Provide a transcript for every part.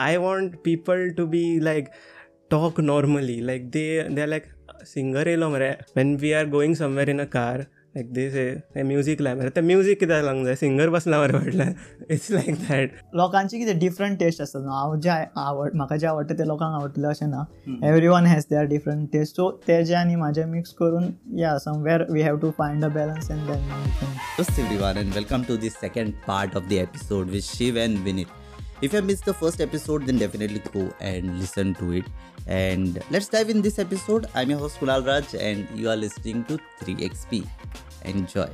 I want people to be like talk normally. Like they they're like singer येयलो मरे when we are going somewhere in a car like this हे music लाय मरे ते music कित्याक लागूंक जाय सिंगर बसला मरे फाटल्यान इट्स लायक दॅट लोकांची कितें डिफरंट टेस्ट आसता न्हू हांव जे आवड म्हाका जे आवडटा ते लोकांक आवडटलें अशें ना everyone has their different taste so तेजे आनी म्हाजे मिक्स करून या somewhere we have to find a balance and then Hello everyone and welcome to the second part of the episode with Shiv and Vinit. If you missed the first episode, then definitely go and listen to it. And let's dive in this episode. I'm your host Kunal Raj, and you are listening to 3XP. Enjoy.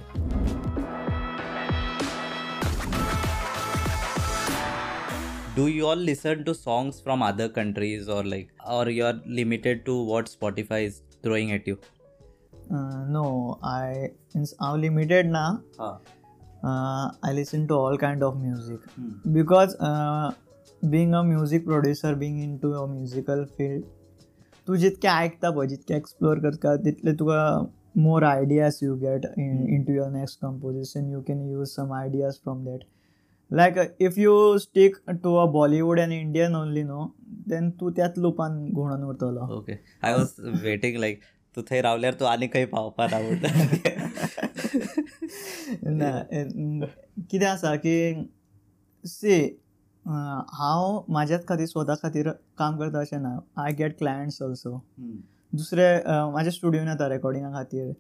do you all listen to songs from other countries or like or you're limited to what spotify is throwing at you uh, no i i'm limited now. ना Huh. I listen to all kind of music because being a music producer being into a musical field तूं जितकें आयकता पळय जितकें explore करता तितले तुका more ideas you get into your next composition you can use some ideas from that like if you stick to a Bollywood and Indian only no then तूं त्याच लुपान घुंवडून उरतलो okay I was waiting like तू थंय रावल्यार तू आनी खंय पावपाक आवडटा ना कितें आसा की सी हांव म्हाज्याच खातीर स्वता खातीर काम करता अशें ना आय गेट क्लायंट्स ऑल्सो दुसरे म्हाज्या स्टुडियोन येता रेकॉर्डिंगा खातीर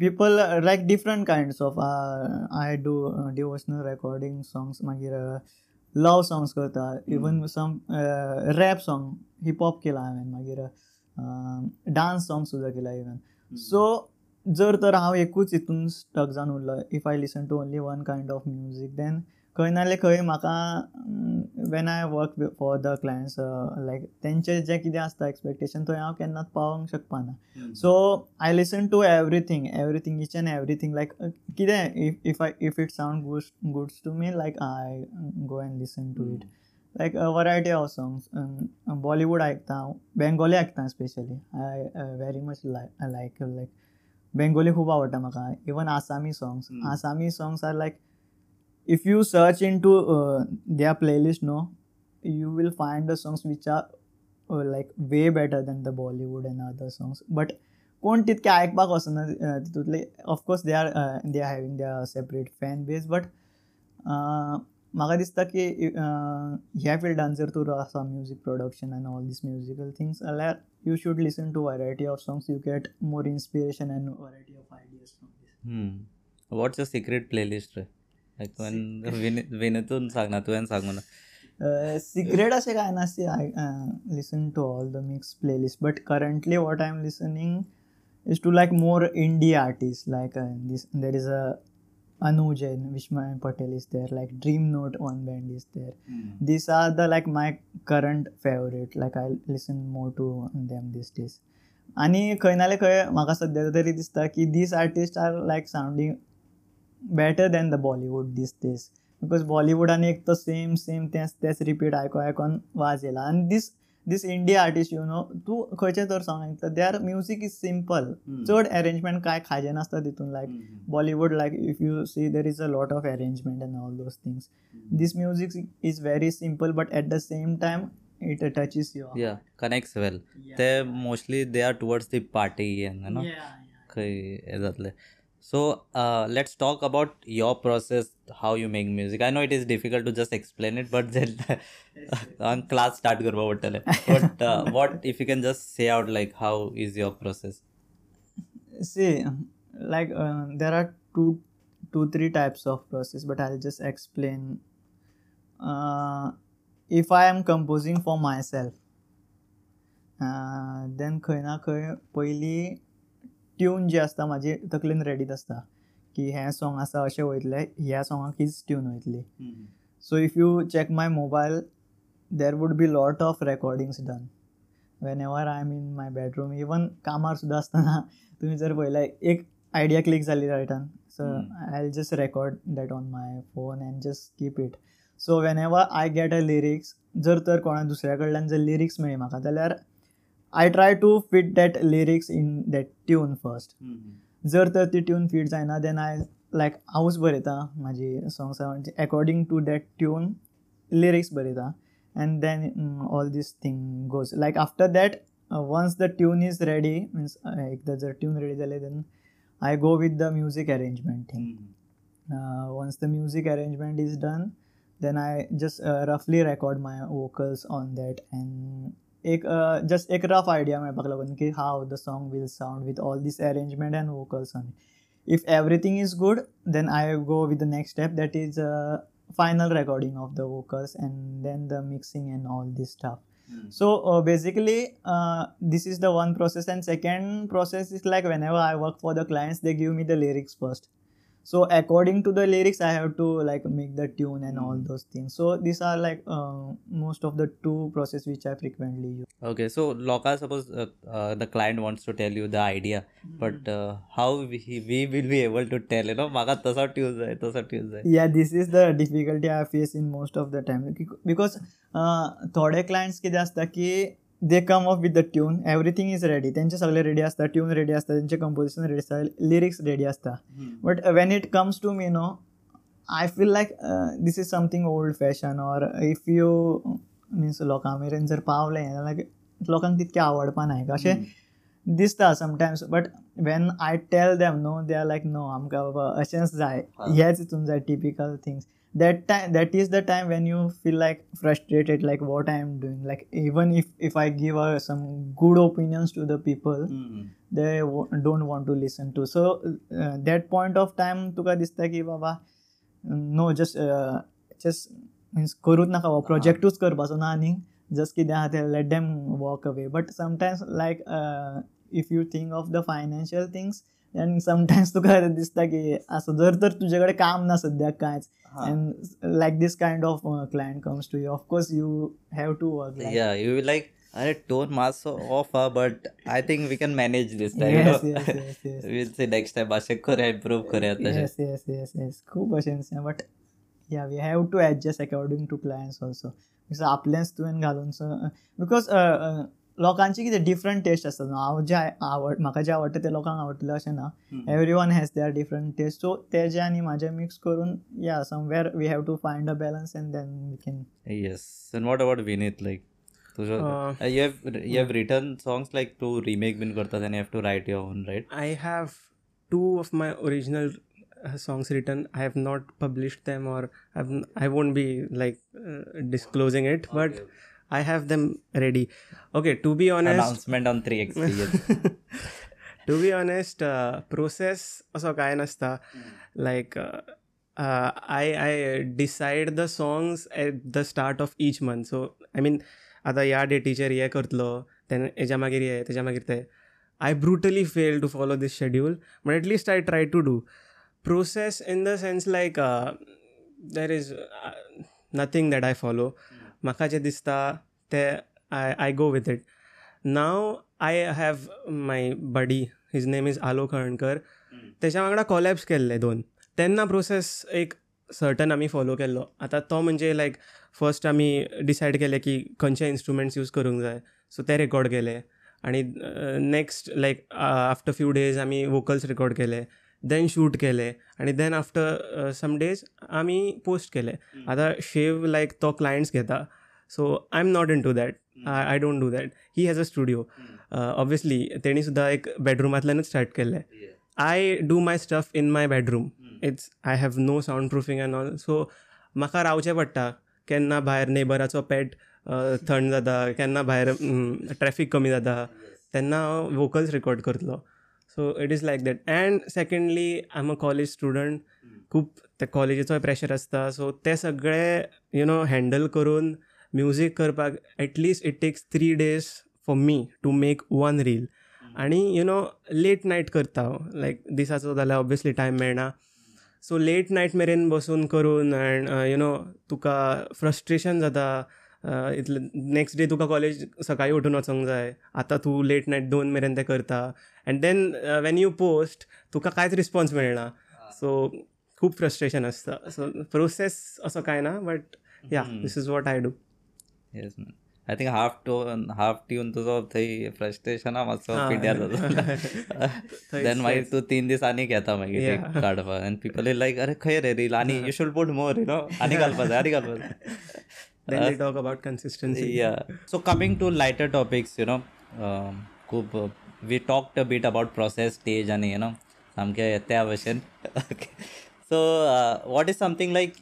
people like different kinds of I do devotional recording songs मागीर लव सॉंग्स करता. Even some rap song hip hop केला हांवें मागीर डान्स सॉंग सुद्दां केला इवन सो जर तर हांव एकूच हितून स्टक जावन उरलो if I listen to only one kind of music then खंय ना जाल्यार खंय म्हाका when I work for the clients like तेंचे जें कितें आसता एक्सपेक्टेशन थंय हांव केन्नाच पावोंक शकपाना so I listen to everything everything each and everything like कितें if if I if it sound good goods to me like I go and listen to it like variety of songs Bollywood आयकता हांव बेंगोली आयकता specially I very much like like Bengali खूब आवडटा म्हाका even Assamese songs Assamese songs are like if you search into their playlist no you will find the songs which are like way better than the Bollywood and other songs but कोण तितके आयकपाक वचना तितूंतले of course they are they are having their separate fan base but म्हाका दिसता की ह्या फिल्डान जर तूं आसा music production and all these musical things जाल्यार you should listen to variety of songs you get more inspiration and variety of ideas from these what's a secret playlist रे लायक तुवें विनतून सांग ना तुवें सांग म्हणून सिक्रेट अशें कांय ना see I listen to all the mix playlist but currently what I am listening is to like more indie artist like these there is a Anuj and Vishma Patel is there, like Dream Note one band is there. These are the like my current favorite. Like I listen more to them these days. आणि खंय ना खंय म्हाका सद्या तरी दिसता की these artist are like sounding better than the Bollywood these days because बॉलिवूडान एक तो सेम सेम तेच तेच रिपीट आयको आयकोन वाज येयला आनी दीस दीस इंडिया आर्टिस्ट यू नो तूं खंयचें तर सॉंग आयकता they are music is simple चड अरेंजमेंट काय खाजें नासता तितून like Bollywood like if you see there is a lot of arrangement and all those things this music is very simple but at the same time it touches your या connects well ते mostly they are towards the party न्हू खंय हें जातलें. so let's talk about your process how you make music I know it is difficult to just explain it but जेन्ना class start करपा पडटलें but what if you can just say out like how is your process see like uh, there are two two three types of process but i'll just explain uh, if i am composing for myself uh, then खंय ना खंय पयलीं tune जी आसता म्हाजी तकलेन रेडीत आसता की हें सॉंग आसा अशें वयतलें ह्या सॉंगाक हीच tune वयतली. So if you check my mobile there would be lot of recordings done whenever I am in my bedroom even कामार सुद्दां आसतना तुमी जर पळयल्यार एक आयडिया क्लिक जाली रायटान so I just record that on my phone and just keep it so whenever I get a lyrics जर तर कोणा दुसऱ्या कडल्यान जर लिरिक्स मेळ्ळी म्हाका जाल्यार I try to fit that lyrics in that tune first जर तर ती ट्यून फिट जायना देन आय लायक हांवूच बरयता म्हाजी सॉंग्स म्हणजे according to that tune lyrics बरयता and then all this thing goes like after that once the tune is ready means एकदा जर ट्यून रेडी जाले then I go with the music arrangement thing once the music arrangement is done then I just रफली record my vocals on that and एक just एक rough idea मेळपाक लागून की how the song will sound with all this arrangement and vocals आणि if everything is good then I go with the next step that is final recording of the vocals and then the mixing and all this stuff so basically this is the one process and second process is like whenever I work for the clients they give me the lyrics first so according to the lyrics i have to like make the tune and all those things so these are like uh, most of the two process which i frequently use Okay, so Loka, suppose uh, uh, the client wants to tell you the idea, but uh, how we, we will be able to tell, you know, मागा तसा ट्यूज आहे तसा ट्यूज आहे yeah this is the difficulty i face in most of the time because uh, थोडे clients कितें आसता की they come up with the tune everything is ready तेंचे सगळे रेडी आसता ट्यून रेडी आसता तेंचे कंपोजिशन रेडी आसता लिरिक्स रेडी आसता but when it comes to me no I feel like this is something old fashion or if you means लोकां मेरेन जर पावलें जाल्यार लोकांक तितकें आवडपा ना अशें दिसता sometimes but when I tell them no they are like no आमकां बाबा अशेंच जाय. हेच हितून जाय typical things that time that is the time when you feel like frustrated like what i am doing like even if if i give uh, some good opinions to the people they w- don't want to listen to so uh, that point of time तुका दिसता की बाबा know just just means करूच नाका हो प्रोजेक्टूच करपाचो ना आनी जस्ट कितें आहा तें let them walk away but sometimes like if you think of the financial things and sometimes तुका दिसता की असं जर तर तुझ्याकडे काम ना सध्या कायच. And like this kind of client comes to you of course you have to work you like अरे tone mass of but I think we can manage this time will see next time असे खूप असे but yeah we have to adjust according to clients also आपल्याच तुवें घालून because लोकांचे कितें different taste आसता न्हू हांव जे आवड म्हाका जे आवडटा ते लोकांक आवडटले अशें ना every one has their different taste so तेजे आनी म्हाजे मिक्स करून yeah somewhere we have to find a balance and then we can yes and what about Vineet like तुझो written songs like to remake been करता आनी have to write your write I have to of my original songs written I have not published them or I won't be like disclosing it but I have them ready. Okay, to be honest, Announcement on 3x. to be honest, uh, process असो काय नसता like uh, uh, I I decide the songs at the start of each month. So I mean, आतां ह्या डेटीचेर हे करतलो तेन्ना हेज्या मागीर हे तेज्या मागीर ते I brutally fail to follow these schedule but at least I try to do process in the sense like there is nothing that I follow म्हाका जें दिसता ते I I go with it now I have my buddy his name is Alok Kalankar. तेच्या वांगडा कॉलॅब्स केल्ले दोन. तेन्ना process एक सर्टन आमी फॉलो केल्लो आतां तो म्हणजे लायक फर्स्ट आमी डिसायड केले की खंयचे इन्स्ट्रुमेंट्स यूज करूंक जाय. सो ते रेकॉर्ड केले. आनी next like after few days आमी वोकल्स रेकॉर्ड केले. देन शूट केले. आनी देन आफ्टर सम डेज आमी पोस्ट केले. आतां शेव लायक तो क्लायंट्स घेता. So I am not into that I I don't do that he has a studio obviously तेणी सुद्दां एक बेडरुमांतल्यानूच स्टार्ट केल्लें I do my stuff in my bedroom it's I have no sound proofing and all so म्हाका रावचें पडटा. केन्ना भायर नेबराचो पेट थंड जाता. केन्ना भायर ट्रॅफीक कमी जाता. तेन्ना हांव वोकल्स रेकॉर्ड करतलो. So it is like that and secondly I am a college student खूब ते कॉलेजीचोय प्रेशर आसता सो ते सगळे यू नो हँडल करून म्युजीक करपाक at least it takes three days for me to make one reel आनी यू नो लेट नायट करता हांव लायक दिसाचो जाल्यार ऑब्वियसली टायम मेळना. सो लेट नायट मेरेन बसून करून अँड यू नो तुका फ्रस्ट्रेशन जाता. इतले नेक्स्ट डे तुका कॉलेज सकाळीं उठून वचोंक जाय. आतां तूं लेट नायट दोन मेरेन तें करता. And then when you post तुका कांयच रिस्पॉन्स मेळना. सो खूब फ्रस्ट्रेशन आसता सो प्रोसेस असो कांय ना but yeah this is what I do yes I think half tone half tune तुजो थंय फ्रस्ट्रेशना मातसो पिड्यार जाता. देन मागीर तूं तीन दीस आनी घेता मागीर. काडपाक आनी पीपल लायक अरे खंय रे रील आनी you should put more you know आनी घालपा जाय आनी घालपा जाय then they talk about consistency. Yeah. So coming to lighter topics you know um, खूप we talked a bit about process stage आनी यू नो सामकें त्या भशेन so what is something like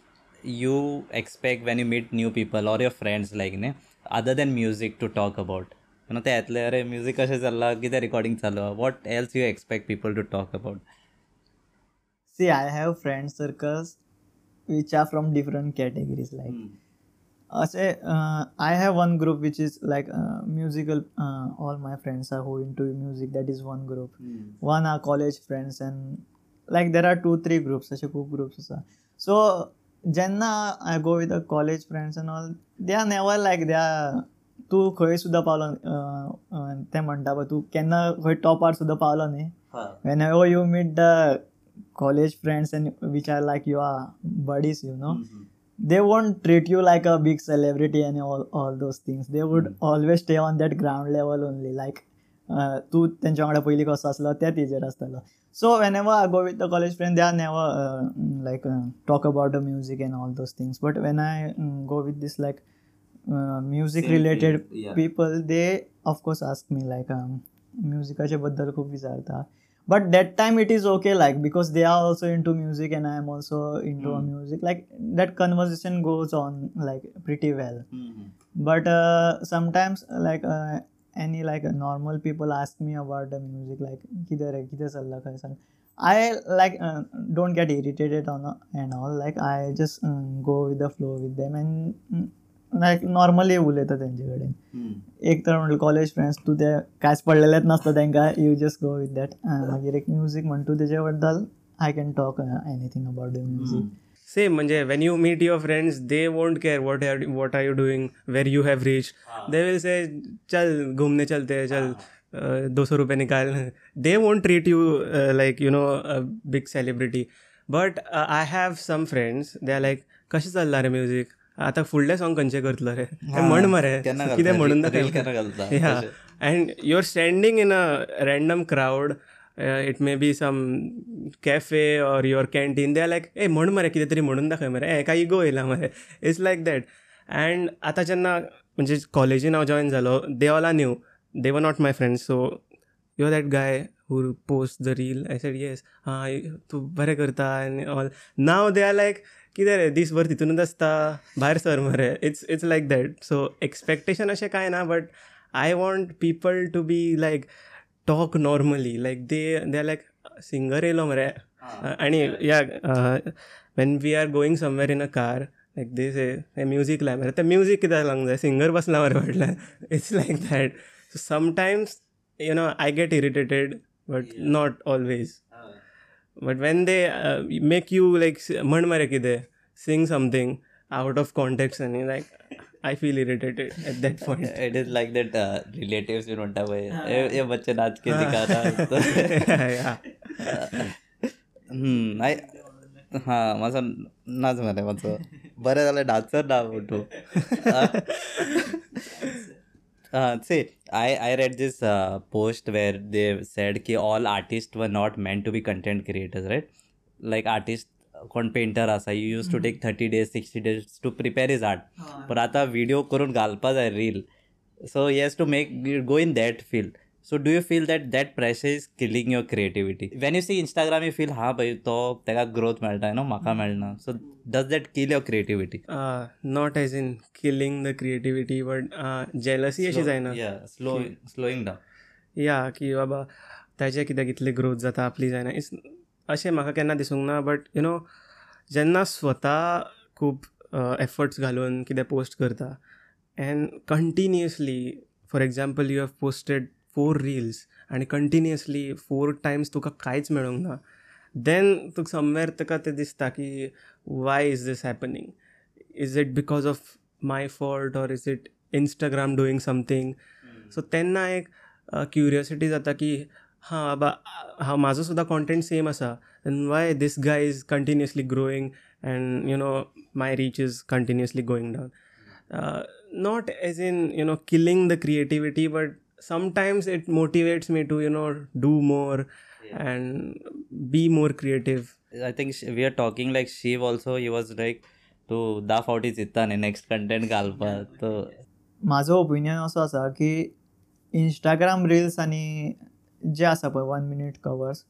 you expect when you meet new people or your friends like न्ही other than music to talk about you know ते येतले अरे music कशें चल्लां कितें रिकॉर्डिंग चालू what else you expect people to talk about See, I have friend circles which are from different categories. Like, I असे I have one group which is like musical all my friends are who into music that is one group one are college friends and like there are two three groups असे खूप ग्रुप्स असा so जेन्ना I go with a college friends and all they are never like they are तू खंय सुद्धा पावलो ते म्हणटा पण तू केन्ना खंय टॉपार सुद्धा पावलो न्ही. When you meet the college friends and which are like you are buddies you know they won't treat you like a big celebrity and all, all those things. They would always stay on that ground level only like uh, तूं तेंच्या वांगडा पयलीं कसो आसलो त्या तेजेर आसतलो so whenever I go with the college friend they are never like talk about the music and all those things but when I go with this like music related. People they of course ask me like म्युजिकाचे बद्दल खूप विचारता but that time it is okay like because they are also into music and i am also into mm. music like that conversation goes on like pretty well mm-hmm. but uh, sometimes like uh, any like uh, normal people ask me about the music like kidhar hai kidhar chal raha hai I like uh, don't get irritated on and all. Like I just um, go with the flow with them, and mm, normal उलयता त्यांचे कडेन एक तर म्हणलं college friends तू ते कांयच पडलेलेच नासता तेंकां you just go with that मागीर एक म्युझिक म्हण तू तेजे बद्दल I can talk anything about your music same म्हणजे when you meet your friends they won't care what are what are you doing where you have reach they will say चल घुमने चलते चल दो सो रुपये निकाल. They won't treat you like you know big celebrity but I have some friends they are like कसे चालणार म्युझिक आतां फुडलें सॉंग खंयचें करतलो रे? म्हण मरे. कितें? म्हणून घालता? and you're standing in a random crowd uh, it may be some cafe or your canteen. They are like ए म्हण मरे कितें तरी म्हणून दाखय मरे. काय इगो येयला मरे. इट्स लायक दॅट अँड आतां जेन्ना म्हणजे कॉलेजीन हांव जॉयन जालो they all are new they were not my friends so you are that guy who post the reel I said yes हां तूं बरें करता आनी all now they are like कितें रे दीस भर तितूनच आसता भायर सर मरे it's it's like that so expectation अशें कांय ना but I want people to be like talk normally like they they are like singer येयलो मरे. आनी yeah when we are going somewhere in a car like they say music लाय मरे तें music कित्याक लागूंक जाय? सिंगर बसला मरे फाटल्यान it's like that so sometimes you know I get irritated but not always but when they make you like म्हण मरे कितें sing something out of context आनी like I feel irritated at that point it is like that relatives म्हणटा पळय ये ये बच्चे नाच के दिखा रहा हम्म आय हां माझा नाच मरे माझो. बरें जालें डान्सर ना तूं से I I read this post where they said की all artist were not meant to be content creators right like artist कोण पेंटर आसा you used to take thirty days sixty days to prepare is art पण आतां video करून घालपा जाय reel so yes to make go in that field so do you feel that that pressure is killing your creativity when you see Instagram you feel हा भाई तो तेका growth मेळटा न्हू म्हाका मेळना so does that kill your creativity not as in killing the creativity but jealousy अशी जायना स्लो स्लोईंग डावन या की बाबा ताजें कितें कितली ग्रोथ जाता आपली जायना इट्स अशें म्हाका केन्ना दिसूंक ना बट यू नो जेन्ना स्वता खूब एफर्ट्स घालून कितें पोस्ट करता and continuously for example you have posted four reels आनी कंटिन्युअसली फोर टायम्स तुका कांयच मेळोंक ना. देन तुका समवेर तुका तें दिसता की why is this happening is it because of my fault or is it Instagram doing something so तेन्ना एक क्युरियोसिटी जाता की हां बाबा हांव म्हाजो सुद्दां कॉन्टेंट सेम आसा why this guy is continuously growing and you know my reach is continuously going down not as in you know killing the creativity but sometimes it motivates me to you know do more and be more creative. I think we are talking like Shiv also. He was like तूं धा फावटी चिंत्ता न्ही next content घालपाक तो म्हाजो opinion असो आसा की इंस्टाग्राम रिल्स आनी जे आसा पळय one minute covers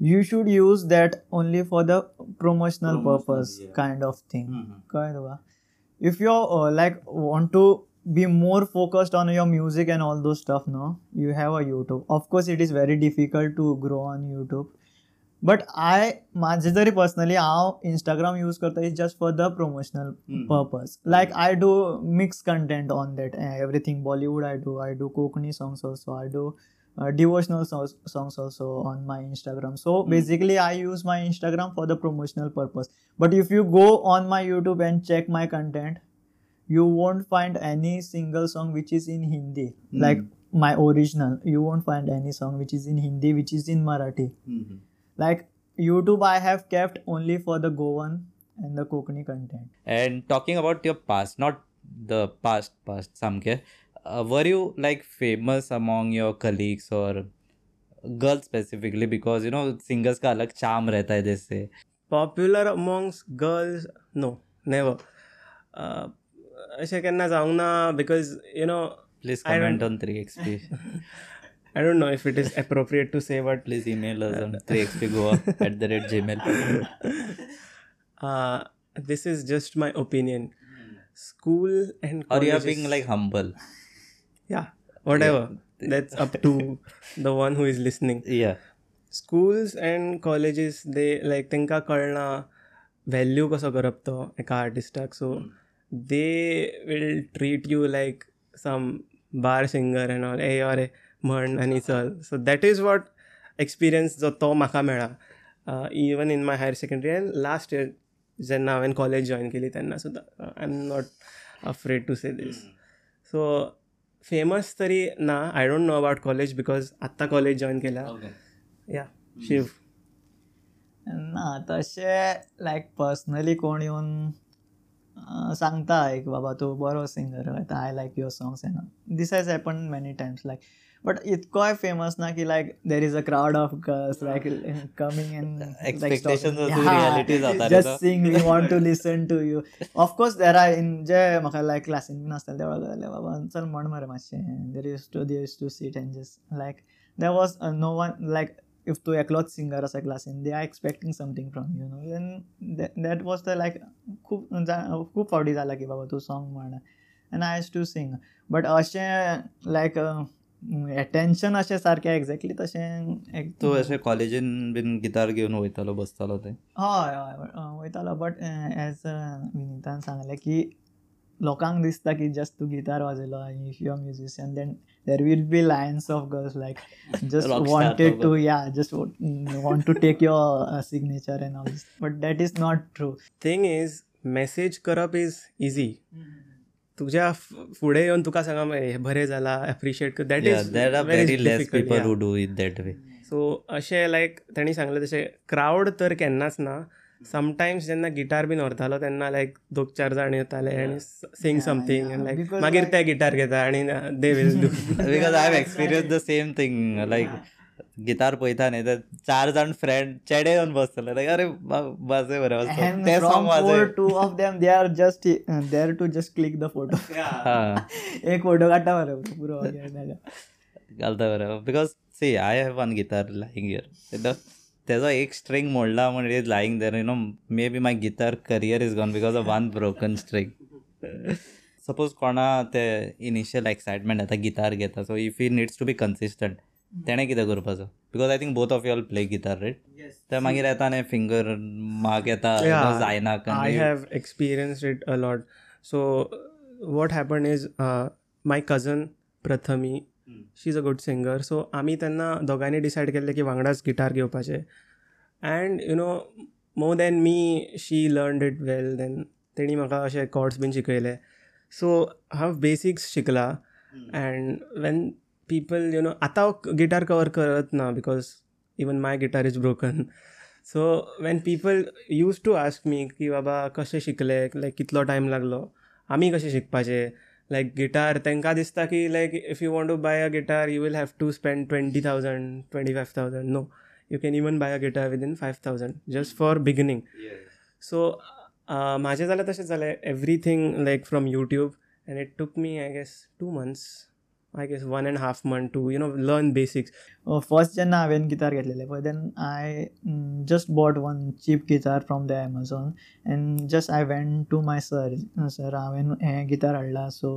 you should use that only for the promotional purpose kind of thing कळ्ळें तुका if you like want to be more focused on your music and all those stuff no you have a youtube of course it is very difficult to grow on youtube but I माझे जरी personally हांव Instagram use करता is just for the promotional purpose like I do mix content on that everything Bollywood I do I do Konkani songs also I do devotional songs, songs also on my instagram so Hmm. basically i use my instagram for the promotional purpose but if you go on my youtube and check my content you won't find any single song which is in hindi Hmm. like my original you won't find any song which is in hindi which is in marathi like youtube i have kept only for the goan and the konkani content And talking about your past, not the past past, Samke, uh, were you like famous among your colleagues or girls specifically? Because you know singers का अलग charm रहता है जैसे popular amongst girls no never अशें केन्ना जावंक ना because you know please I don't on three X P I don't know if it is appropriate to say what please email three X P Goa at the rate Gmail this is just my opinion school and are you being like humble या whatever that's up to the one who is listening schools and colleges they like तांकां कळना value कसो करप तो एका आर्टिस्टाक so they will treat you like some bar singer and all ए अरे म्हण आनी चल so that is what experience जो तो म्हाका मेळ्ळा even in my higher secondary and last year जेन्ना हांवें कॉलेज जॉयन केली तेन्ना सुद्दां I am not afraid to say this so famous तरी ना I don't know about college because आत्तां कॉलेज जॉयन केल्या या शिव ना तशें लायक पर्सनली कोण येवन सांगता एक बाबा तूं बरो singer I like your songs and this has happen many times like but इतकोय famous ना की like there is a crowd of girls like coming तो. Just sing we want to listen to you of course there are in जे म्हाका like क्लासीन bin आसताले तेव्हा जाले बाबा चल म्हण मरे मातशें there is two there is two seat and just like there was no one like if तूं एकलोच सिंगर आसा क्लासीन they are expecting something from you no then that was the like खूब जा- खूब फावटी जाला की बाबा तूं सॉंग म्हण. And I has to sing but अशें लायक एटेन्शन अशें सारकें एक्झॅक्टली तशें एक- तूं अशें कॉलेजीन बीन गिटार घेवन वयतालो बसतालो थंय हय हय वयतालो बट एज विनितान सांगलें की लोकांक दिसता की जस्ट तूं guitar वाजयलो if your musician then there will be lines of girls like just Rockstar wanted to to या just want to take your signature and all this but that is not true thing is message करप is easy तुज्या फ- फुडें येवन तुका सांगा "मरे, हें बरें जालां एप्रिशिएट कर. That Yeah, is there are very less people who do it that way. So अशें लायक तांणी सांगलें तशें क्रावड तर केन्नाच ना समटायम्स जेन्ना गिटार बीन व्हरतालो तेन्ना लायक दोग चार जाण येताले आनी सिंग समथींग आनी लायक मागीर like- ते गिटार घेता आनी they will do because I've experienced the same thing. Like guitar पळयता न्ही तर चार जाण फ्रेंड चेडे येवन बसतले लायक अरे वाजय बरें ते from song two of them, they are just uh, there to just click the photo. हा एक फोटो काडटा मरे पुरो घालता बरं. Because see I have one guitar lying here तेजो एक स्ट्रिंग मोडला म्हणून is lying there you know maybe my guitar career is gone because of one broken string suppose कोणा ते इनिशियल एक्सायटमेंट येता गिटार घेता so if he needs to be consistent तेणें कितें करपाचो because I think both of you all play guitar right ते मागीर येता न्ही फिंगर माग येता जायना I have experienced it a lot. So, what happened is uh, my she is a a singer so आमी तेन्ना दोगांनी डिसायड केल्लें की वांगडाच गिटार घेवपाचें and you know more than me she learn it well then तेणी म्हाका अशे कॉर्ड्स बीन शिकयले सो हांव बेसिक्स शिकला. And when people you know आतां हांव गिटार कवर करत ना because even my guitar is broken so when people use to ask me की बाबा कशें शिकले लायक कितलो टायम लागलो आमी कशें शिकपाचें? लायक गिटार तांकां दिसता की like if you want to buy a guitar you will have to spend twenty thousand twenty five thousand no you can even buy a guitar within five thousand just for beginning so म्हाजें जाल्यार तशेंच जालें everything like from YouTube and it took me I guess two months I guess one and half month to you know learn basics first जेन्ना हांवें गिटार घेतलेलें पळय then I just bought one cheap guitar from the Amazon and just I went to my sir sir हांवें हें guitar हाडला सो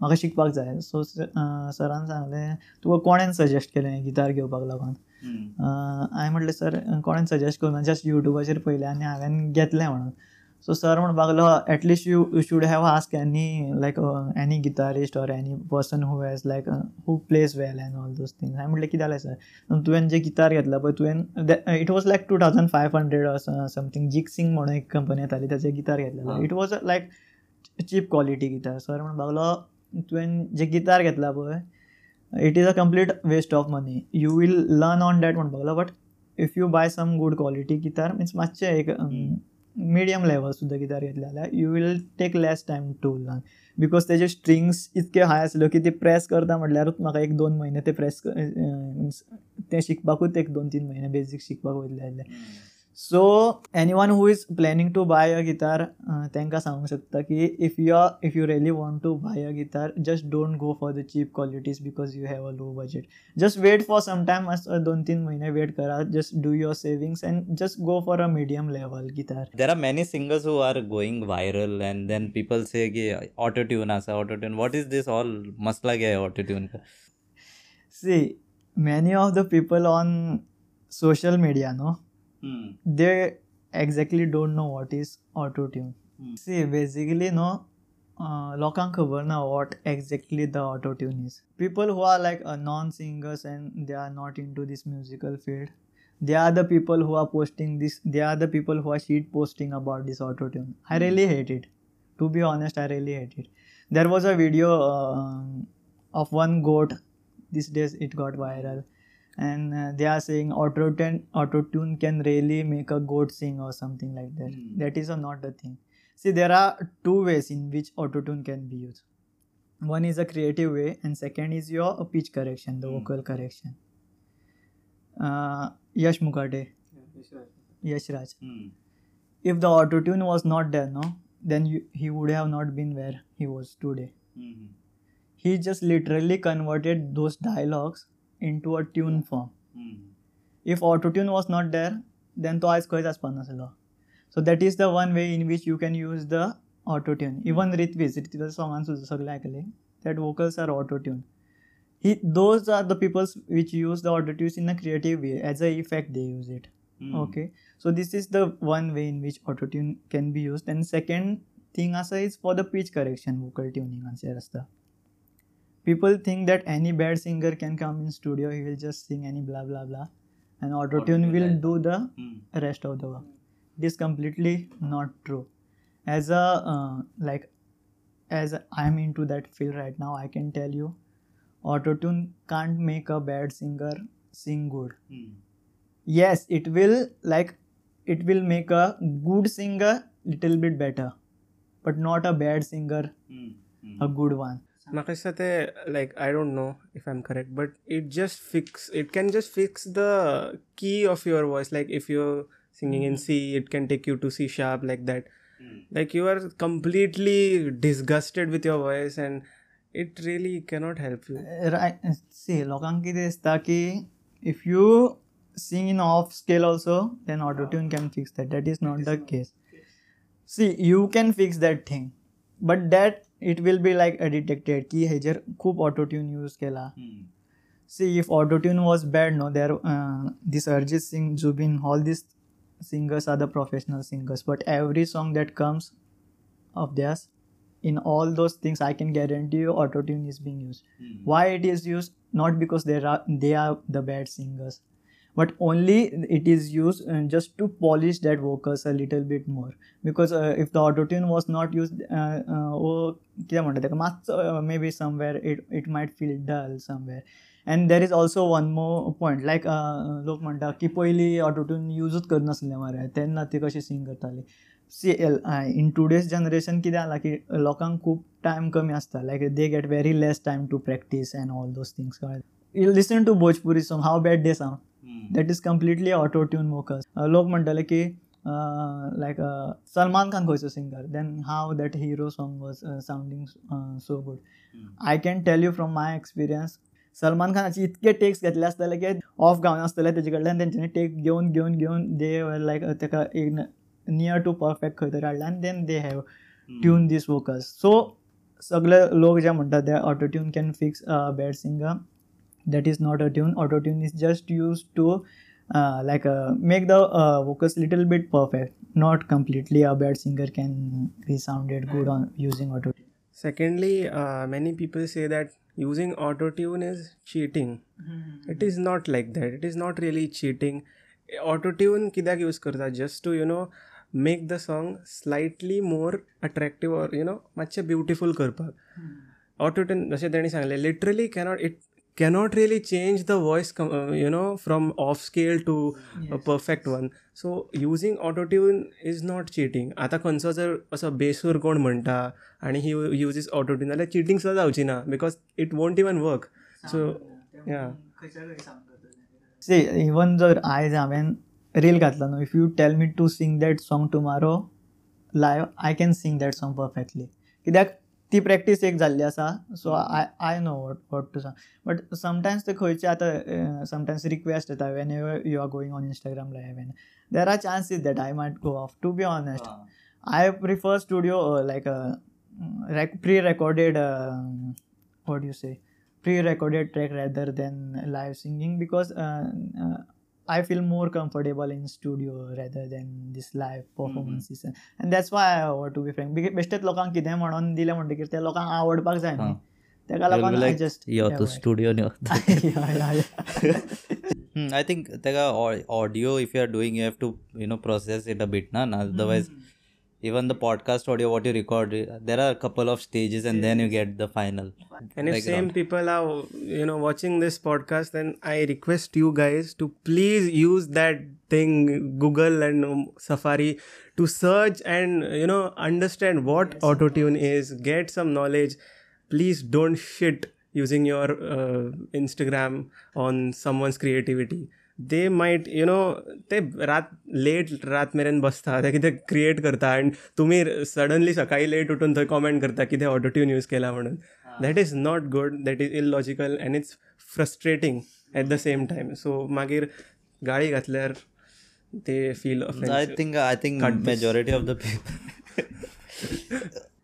म्हाका शिकपाक जाय सो सरान सांगलें तुका कोणें सजेस्ट केलें हें गिटार घेवपाक लागून हांवें म्हटलें सर कोणें सजेस्ट करूं जस्ट युट्यूबाचेर पयलें आनी हांवें घेतलें म्हणून. सो सर म्हणपाक लागलो at least you you should have ask any like any guitarist or any person who has like who plays well and all those things हांवें म्हटलें कितें जालें सर तुवें जे गिटार घेतला पळय तुवें it was like two thousand five hundred something Jixing म्हणून एक कंपनी येताली ताचे गिटार घेतलेलो. It was like cheap quality guitar sir म्हणपाक लागलो तुवें जे गिटार घेतला पळय it is a complete waste of money you will learn on that म्हणपाक लागलो but if you buy some good quality guitar means मातशें एक मिडियम लेवल सुद्दां गिटार घेतले जाल्यार you will take less time to learn because तेजे strings इतके हाय आसल्यो की ते प्रेस करता म्हटल्यारूच म्हाका एक दोन म्हयने ते प्रेस मिन्स ते शिकपाकूच एक दोन तीन म्हयने बेजीक शिकपाक वयले आसले so anyone who is planning to buy a guitar तांकां सांगूंक शकता की if you are if you really want to buy a guitar just don't go for the cheap qualities because you have a low budget just wait for some time दोन तीन महिने wait करा just do your savings and just go for a medium level guitar there are many singers who are going viral and then people say की auto tune आसा auto tune what is this all मसला गे auto tune see many of the people on social media no they exactly don't know what is auto tune hmm. see basically no uh, लोकांक खबर ना what exactly the auto tune is people who are like uh, non singers and they are not into this musical field they are the people who are posting this they are the people who are sheet posting about this auto tune i hmm. really hate it to be honest i really hate it there was a video uh, of one goat these days it got viral and uh, they are saying auto tune auto tune can really make a goat sing or something like that mm. that is not the thing see there are two ways in which auto tune can be used one is a creative way and second is your pitch correction the mm. vocal correction uh, yash mukade yash raj mm. if the auto tune was not there no then you, he would have not been where he was today mm-hmm. he just literally converted those dialogues into a tune form. Mm. If autotune was not there, then तो आज खंयच आसपाक नासलो so that is the one way in which you can use the autotune even Ritviz Ritviz सॉंगान सुद्दां सगळे आयकले that vocals are autotune he those are the peoples which use the autotunes in a creative way as a effect they use it okay so this is the one way in which autotune can be used and second thing asa is for the pitch correction vocal tuning answer asta people think that any bad singer can come in studio he will just sing any blah blah blah and auto tune will do the mm. rest of the work it is completely not true as a uh, like as i'm into that field right now i can tell you auto tune can't make a bad singer sing good mm. yes it will like it will make a good singer little bit better but not a bad singer mm. a good one Nakesh Sate, like I don't know if I'm correct, but it just fix it can just fix the key of your voice. Like if you're singing in C, it can take you to C sharp like that. Like you are completely disgusted with your voice and it really cannot help you. Eh, right. Eh, see, Lokanki is that if you sing in off scale also, then auto tune can fix that. That is not the case. See, you can fix that thing, but that it will be like a detected की हेजेर खूप autotune use केला see if autotune was bad no there uh, this Arjit Singh Zubin all these singers are the professional singers but every song that comes of theirs in all those things I can guarantee you autotune is being used mm. why it is used not because they are they are the bad singers but only it is used uh, just to polish that vocals a little bit more because uh, if the autotune was not used कितें म्हणटा ताका मातसो maybe somewhere it it might feel dull somewhere and there is also one more point like लोक म्हणटा की पयलीं autotune यूजूच करनासलें मरे तेन्ना ती कशी सिंग करताली सी एल इन टुडेज जनरेशन कितें जाला की लोकांक खूब टायम कमी आसता like they get very less time to practice and all those things you listen to Bhojpuri song how bad they sound that is completely auto tune vocals लोक म्हणटाले की लायक सलमान खान खंयचो singer then how that hero song was sounding so good I can tell you from my experience Salman खानाचे इतके takes घेतले आसतले की of गावन आसतले तेजे कडल्यान तेंच्यांनी टेक घेवन घेवन घेवन दे लायक तेका एक नियर टू परफेक्ट खंय तरी हाडला आनी then they have tune this vocals so सगळे लोक जे म्हणटात ते auto tune can fix bad singer that is not a tune auto tune is just use to like make the vocals little bit perfect not completely a bad singer can be sounded good on using auto tune secondly uh, many people say that using auto tune is cheating it is not like that it is not really cheating auto tune कित्याक use करता just to you know make the song slightly more attractive or you know मातशें beautiful करपाक auto tune जशें तेणी सांगलें literally cannot it cannot really change the voice you know from off scale to a perfect one so using auto tune is not cheating आतां खंयचो जर असो बेसूर कोण म्हणटा आनी ही युजीस ऑटो ट्यून जाल्यार चिटींग सुद्दां जावची ना because it won't even work so या सी इवन जर आयज हांवें रील घातला न्हू if you tell me to sing that song tomorrow live I can sing that song perfectly कित्याक ती प्रॅक्टीस एक जाल्ली आसा so I I know what what to सांग बट समटायम्स ते खंयचे आतां समटायम्स रिक्वेस्ट येता whenever you are going on Instagram live and there are chances that I might go off to be honest I prefer studio uh, like a rec- pre-recorded uh, what do you say pre-recorded track rather than live singing because uh, uh, I feel more comfortable in studio rather than this live performances and that's why I want to be frank because बेश्टेच लोकांक कितें म्हणून दिलें म्हणटकीर ते लोकांक आवडपाक जाय न्ही तेका लागून I just yo Tu studio yeah, yeah, yeah. I think तेका audio if you are doing you have to you know process it a bit na otherwise even the podcast audio what you record there are a couple of stages and then you get the final And if same people are, you know, watching this podcast, then I request you guys to please use that thing, Google and um, Safari, to search and you know understand what autotune is. Get some knowledge. Please don't shit using your uh, Instagram on someone's creativity. They might you know ते रात late रात मेरेन बसता ते कितें create करता आनी तुमी सडनली सकाळी लेट उठून थंय कॉमेंट करता कितें ऑटोट्यून यूज केला म्हणून. That is not good that is illogical and it's frustrating at the same time so मागीर गाळी घातल्यार ते feel I think I think majority of the people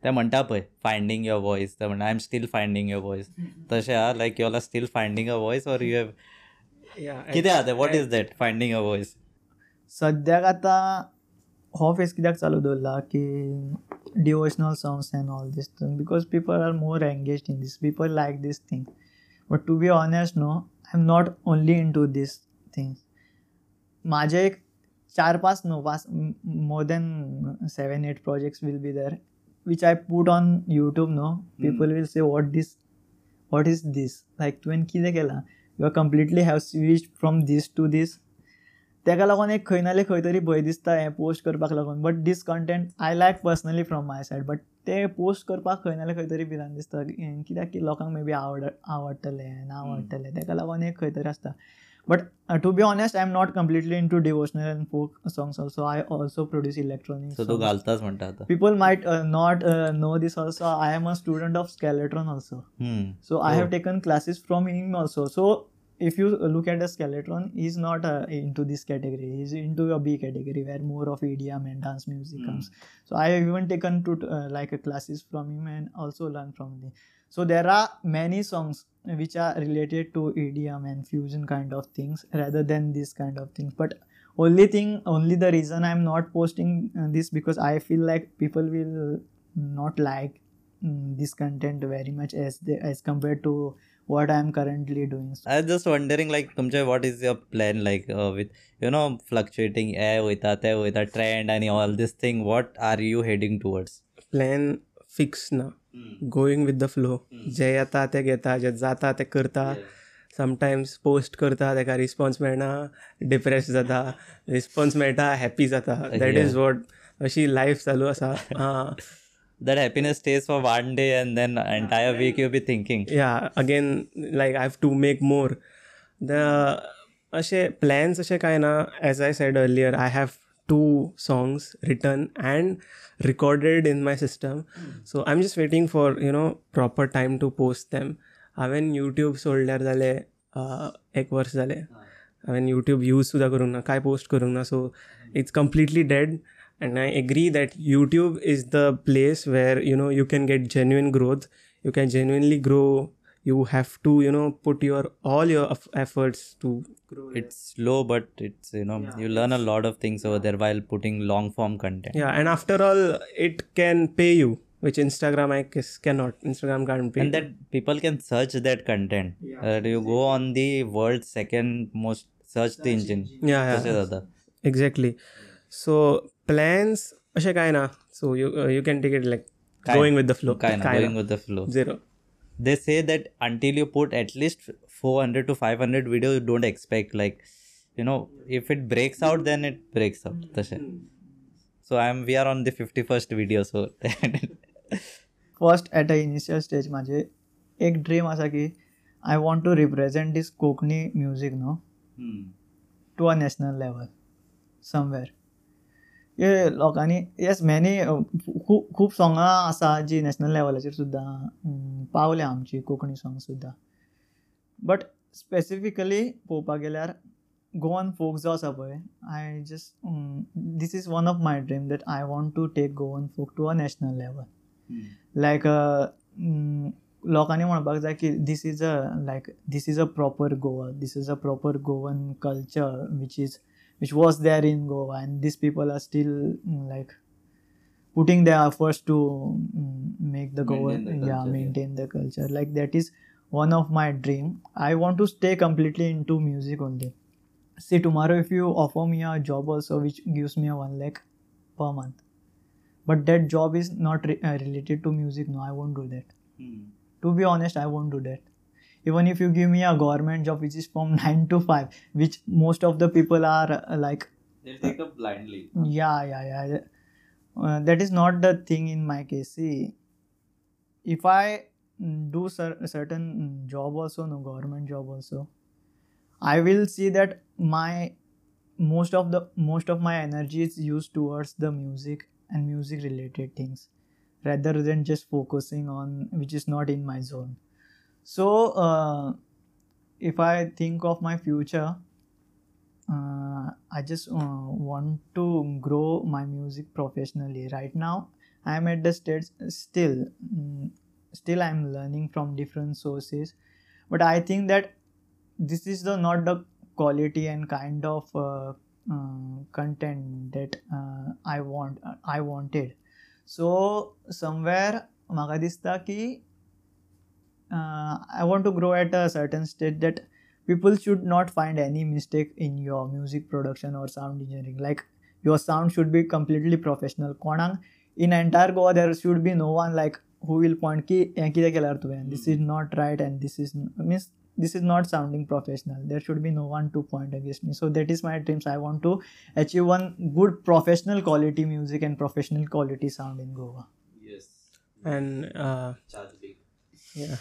ते म्हणटा पळय फायंडींग युअर वॉयस ते म्हणटा I am still finding your voice तशें आहा like you are still finding a voice or you have कितें आहा? तें what is that finding a voice सद्याक आतां हो फेस कित्याक चालू दवरला की devotional songs and all this thing because people are more engage in these people like this thing but to be honest no I am not only in to these things माझे एक चार पाच no पाच more than seven eight projects will be there which I put on YouTube no people will say what this what is this like तुवें कितें केलां? You are completely have switch from this to this तेका लागून एक खंय नाल्यार खंय तरी भंय दिसता हें पोस्ट करपाक लागून. But this content I like personally from my side but ते पोस्ट करपाक खंय नाल्यार खंय तरी भिरांत दिसता. कित्याक की लोकांक मे बी आवड आवडटलें ना आवडटलें तेका लागून एक खंय तरी आसता but uh, to be honest i'm not completely into devotional and folk songs also. I also produce electronic so songs. people might uh, not uh, know this also. I am a student of skeletron also. Hmm. so i oh. have taken classes from him also. So if you look at a skeletron he's not uh, into this category. He's into a b category where more of edm and dance music comes. So i have even taken to uh, like classes from him and also learn from him so there are many songs which are related to EDM and fusion kind of things rather than this kind of things. But only thing only the reason i'm not posting uh, this because i feel like people will not like mm, this content very much as they, as compared to what i'm currently doing. I was just wondering like kumcha what is your plan like uh, with you know fluctuating air with that with a trend and all this thing? What are you heading towards? Plan fix now. Going with the flow जे येता ते घेता जे जाता ते करता. Sometimes post करता तेका रिस्पोन्स मेळना डिप्रेस जाता रिस्पोन्स मेळटा हॅप्पी जाता. देट इज वॉट अशी लायफ चालू आसा हा. That happiness test for one day and then entire week you be thinking yeah again like I have to make more the असे प्लॅन्स असे कांय ना as I said earlier I have two songs written and recorded in my system so i'm just waiting for you know proper time to post them हांवें YouTube सोडल्यार जाले एक वर्स जालें हांवें यूट्यूब यूज सुद्दां करूंक ना कांय पोस्ट करूंक ना so it's completely dead and i agree that youtube is the place where you know you can get genuine growth you can genuinely grow you have to you know put your all your eff- efforts to grow it's yeah. slow but it's you know yeah, you learn a lot of things over there while putting long form content. Yeah and after all it can pay you which instagram i guess cannot. Instagram can't pay and that people can search that content. Yeah. Uh, you go on the world's second most search engine yeah, yeah. exactly. So plans so you uh, you can take it like going with the flow. Kind, kind going with the flow. Zero They say that until you put at least 400 to 500 videos, you don't expect like you know if it breaks out then it breaks out. तशें. So I'm we are on the 51st video so first at a initial stage माझे एक dream आसा की I want to represent these Konkani music न्हू to a national level somewhere हे लोकांनी yes many खूब खूब सोंगां आसा जी नॅशनल लेवलाचेर सुद्दां पावल्या आमची कोंकणी सॉंग सुद्दां बट स्पेसिफिकली पळोवपाक गेल्यार गोवन फोक जो आसा पळय I just this is one of my dream that I want to take Goan folk to a national level like लोकांनी म्हणपाक जाय की this is a like this is a proper Goa this is a proper Goan culture which is which was there in Goa, and these people are still mm, like putting their efforts to mm, make the Goa, yeah, culture, maintain yeah. the culture. Like that is one of my dream. I want to stay completely into music only. See, tomorrow if you offer me a job also, which gives me a one lakh per month, but that job is not re- uh, related to music. No, I won't do that. Hmm. To be honest, I won't do that even if you give me a government job which is from nine to five, which most of the people are uh, like They'll take up blindly. yeah yeah yeah. Uh, that is not the thing in my case. See if i mm, do cer- certain job also no government job also i will see that my most of the most of my energy is used towards the music and music related things rather than just focusing on which is not in my zone so uh, if i think of my future uh, I just uh, want to grow my music professionally. Right now, I am at the stage still, mm, still I am learning from different sources, but I think that this is the not the quality and kind of uh, uh, content that uh, I want. I wanted. So somewhere म्हाका दिसता की uh, I want to grow at a certain state that people should not find any mistake in your music production or sound engineering. Like your sound should be completely professional. Konang, in entire Goa, there should be no one like who will point ki kida kelar tu this is not right and this is means this is not sounding professional. There should be no one to point against me. So that is my dreams. I want to achieve one good professional quality music and professional quality sound in Goa. Yes. And uh, yeah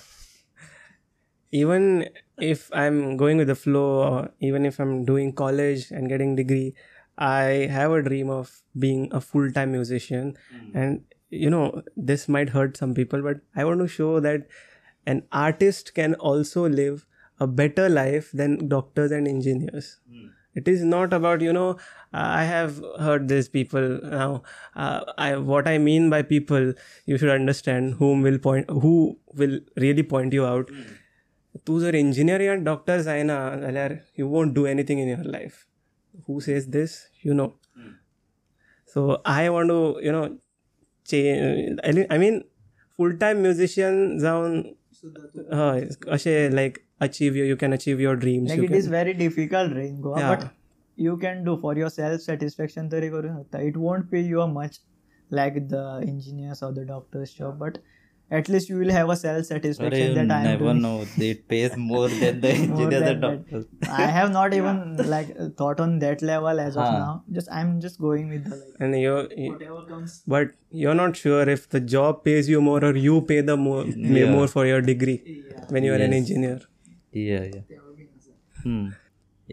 even if i'm going with the flow or even if i'm doing college and getting degree i have a dream of being a full-time musician. Hmm. And you know this might hurt some people but i want to show that an artist can also live a better life than doctors and engineers. Hmm. It is not about you know i have heard these people now. Uh, I, what i mean by people you should understand whom will point who will really point you out hmm. तूं जर engineer या doctor जायना जाल्यार you won't do anything in your life who says these you know so I want to you know चे I mean full time musician जावन हय अशें like achieve you can achieve your dreams like it is very difficult in goa Yeah. but you can do for your self satisfaction तरी करू शकता it won't pay you much like the engineers or the doctor's job but at least you will have a self satisfaction that i am never doing know. It pays more than the more engineer, the doctor. i have not even like thought on that level as of Huh. now just i'm just going with the like and you're whatever comes but you're not sure if the job pays you more or you pay the more Yeah. more for your degree yeah when you are an engineer Yeah, yeah. Hmm.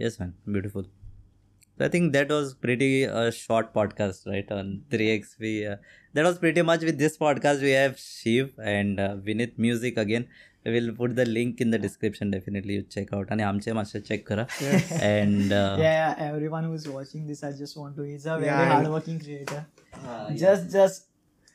Yes, man. Beautiful. So I think that was pretty a short podcast, right? On 3x, we uh, that was pretty much with this podcast. We have Shiv and uh, Vinith Music again. I will put the link in the description. Definitely you check out. आणि आमचे मातशे check करा. And uh, yeah, yeah, everyone who's watching this, I just want to. He's a very Yeah. hardworking creator. Just, just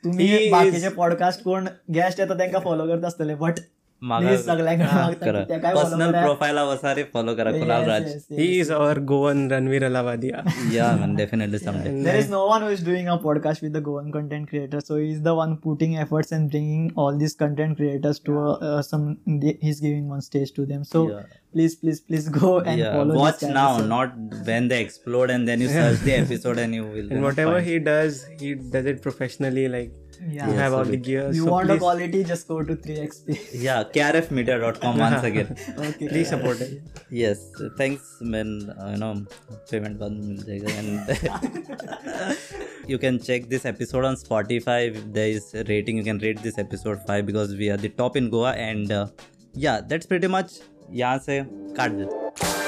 तुम्ही बाकीचे podcast कोण guest येतात त्यांना follow करत असतले बट मागा Please सगळ्यांकडे मागता करा की त्या काय follow पर्सनल करा. प्रोफाईल वसारे फॉलो करा Kunal Yes, Raj yes, yes. He is our Goan Ranveer Alavadia. Yeah man definitely someday There is no one who is doing a podcast with the Goan content creator. So he's the one putting efforts and bringing all these content creators to uh, some. He's giving one stage to them. So Yeah. please, please, please go and Yeah, follow. watch this guy. now, So- not when they explode and then you search the episode and you will. And whatever find. he does, he does it professionally. Like Yeah. you have all the gear. You so want please, quality? Just go to 3xp. Yeah, krfmedia.com once again. okay. please support it. yes, thanks, man. Uh, you know, payment जाएगा and you can check this episode on Spotify. If there is a rating, you can rate this episode five because we are the top in Goa and uh, yeah, that's pretty much यहाँ से काट देते